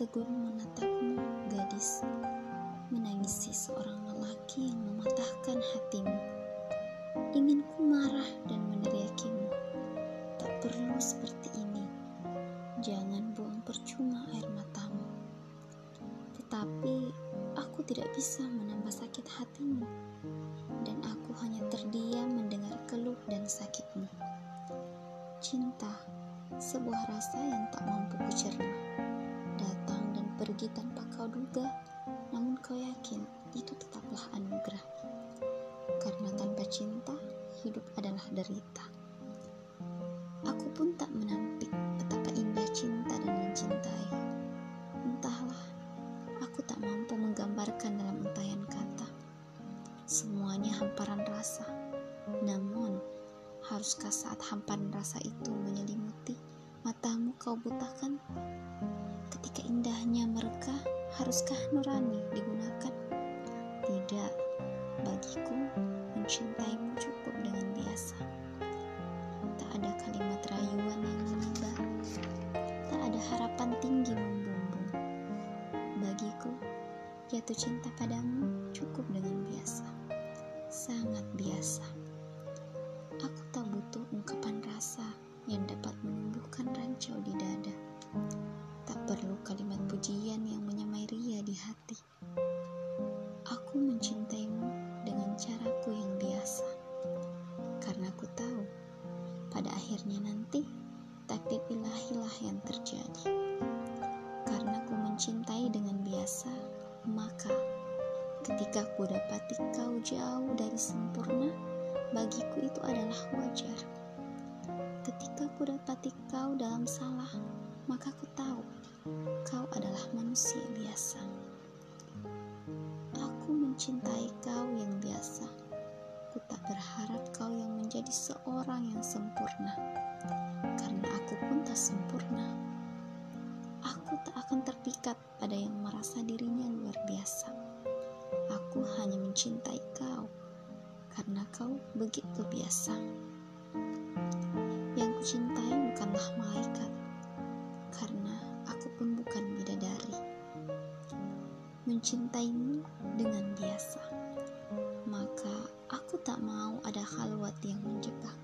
tertegun menatapmu, gadis, menangisi seorang lelaki yang mematahkan hatimu. Ingin ku marah dan meneriakimu. Tak perlu seperti ini. Jangan buang percuma air matamu. Tetapi aku tidak bisa menambah sakit hatimu. Dan aku hanya terdiam mendengar keluh dan sakitmu. Cinta, sebuah rasa yang tak mampu kucerna datang dan pergi tanpa kau duga, namun kau yakin itu tetaplah anugerah. Karena tanpa cinta, hidup adalah derita. Aku pun tak menampik betapa indah cinta dan mencintai. Entahlah, aku tak mampu menggambarkan dalam untayan kata. Semuanya hamparan rasa. Namun, haruskah saat hamparan rasa itu menyelimuti matamu kau butakan? Ketika indahnya mereka, haruskah nurani digunakan? Tidak, bagiku mencintaimu cukup dengan biasa. Tak ada kalimat rayuan yang mengiba, tak ada harapan tinggi membumbung. Bagiku, jatuh cinta padamu cukup dengan biasa, sangat biasa. Nanti takdir ilahilah yang terjadi. Karena aku mencintai dengan biasa, maka ketika aku dapati kau jauh dari sempurna, bagiku itu adalah wajar. Ketika aku dapati kau dalam salah, maka aku tahu kau adalah manusia biasa. Aku mencintai kau yang biasa. Menjadi seorang yang sempurna, karena aku pun tak sempurna. Aku tak akan terpikat pada yang merasa dirinya luar biasa. Aku hanya mencintai kau karena kau begitu biasa. Yang kucintai bukanlah malaikat, karena aku pun bukan bidadari. Mencintaimu dengan aku tak mau ada khalwat yang menjebak.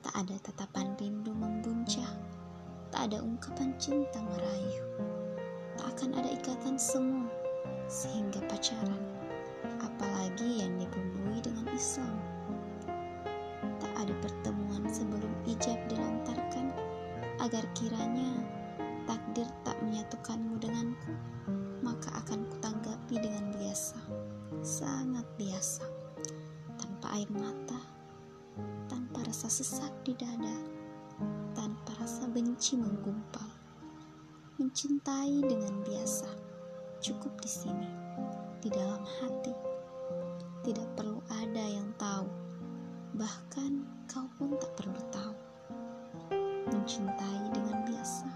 Tak ada tatapan rindu membuncah, tak ada ungkapan cinta merayu. Tak akan ada ikatan semu sehingga pacaran, apalagi yang dibumbui dengan Islam. Tak ada pertemuan sebelum ijab dilontarkan agar kiranya takdir tak menyatukanmu denganku, maka akan kutanggapi dengan biasa, sangat biasa, sesak di dada, tanpa rasa benci menggumpal. Mencintai dengan biasa, cukup di sini, di dalam hati. Tidak perlu ada yang tahu, bahkan kau pun tak perlu tahu mencintai dengan biasa,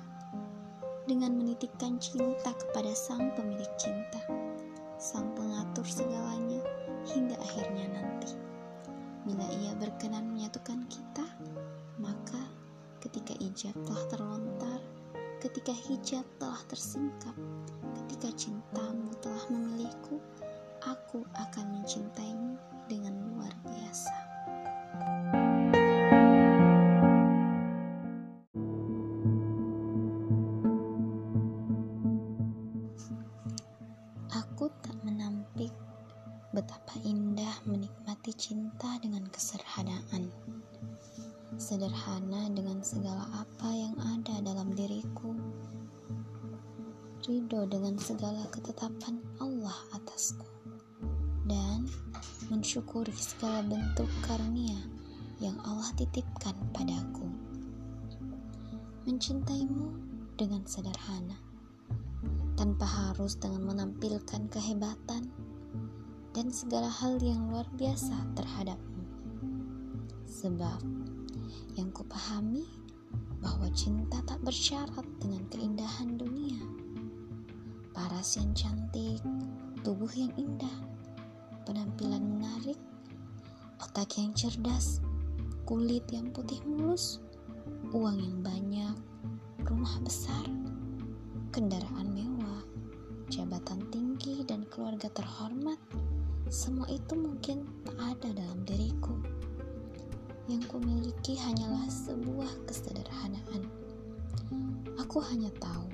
dengan menitikkan cinta kepada sang pemilik cinta, sang pengatur segalanya hingga akhirnya. Bila ia berkenan menyatukan kita, maka ketika ijab telah terlontar, ketika hijab telah tersingkap, ketika cintamu cinta dengan kesederhanaan. Sederhana dengan segala apa yang ada dalam diriku. Ridho dengan segala ketetapan Allah atasku. Dan mensyukuri segala bentuk karunia yang Allah titipkan padaku. Mencintaimu dengan sederhana tanpa harus dengan menampilkan kehebatan dan segala hal yang luar biasa terhadapmu. Sebab yang kupahami bahwa cinta tak bersyarat dengan keindahan dunia. Paras yang cantik, tubuh yang indah, penampilan menarik, otak yang cerdas, kulit yang putih mulus, uang yang banyak, rumah besar, kendaraan mewah, jabatan tinggi, dan keluarga terhormat, semua itu mungkin tak ada dalam diriku. Yang kumiliki hanyalah sebuah kesederhanaan. Aku hanya tahu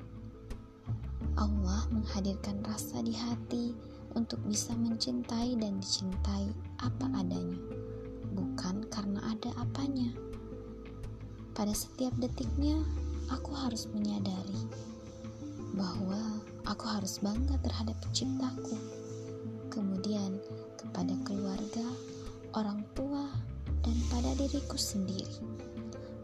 Allah menghadirkan rasa di hati untuk bisa mencintai dan dicintai apa adanya, bukan karena ada apanya. Pada setiap detiknya, aku harus menyadari bahwa aku harus bangga terhadap penciptaku. Diriku sendiri.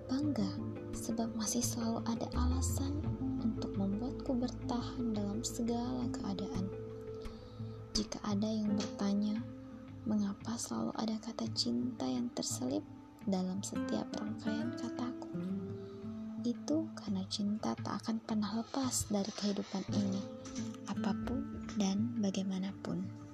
Bangga sebab masih selalu ada alasan untuk membuatku bertahan dalam segala keadaan. Jika ada yang bertanya, mengapa selalu ada kata cinta yang terselip dalam setiap rangkaian kataku? Itu karena cinta tak akan pernah lepas dari kehidupan ini, apa pun dan bagaimanapun.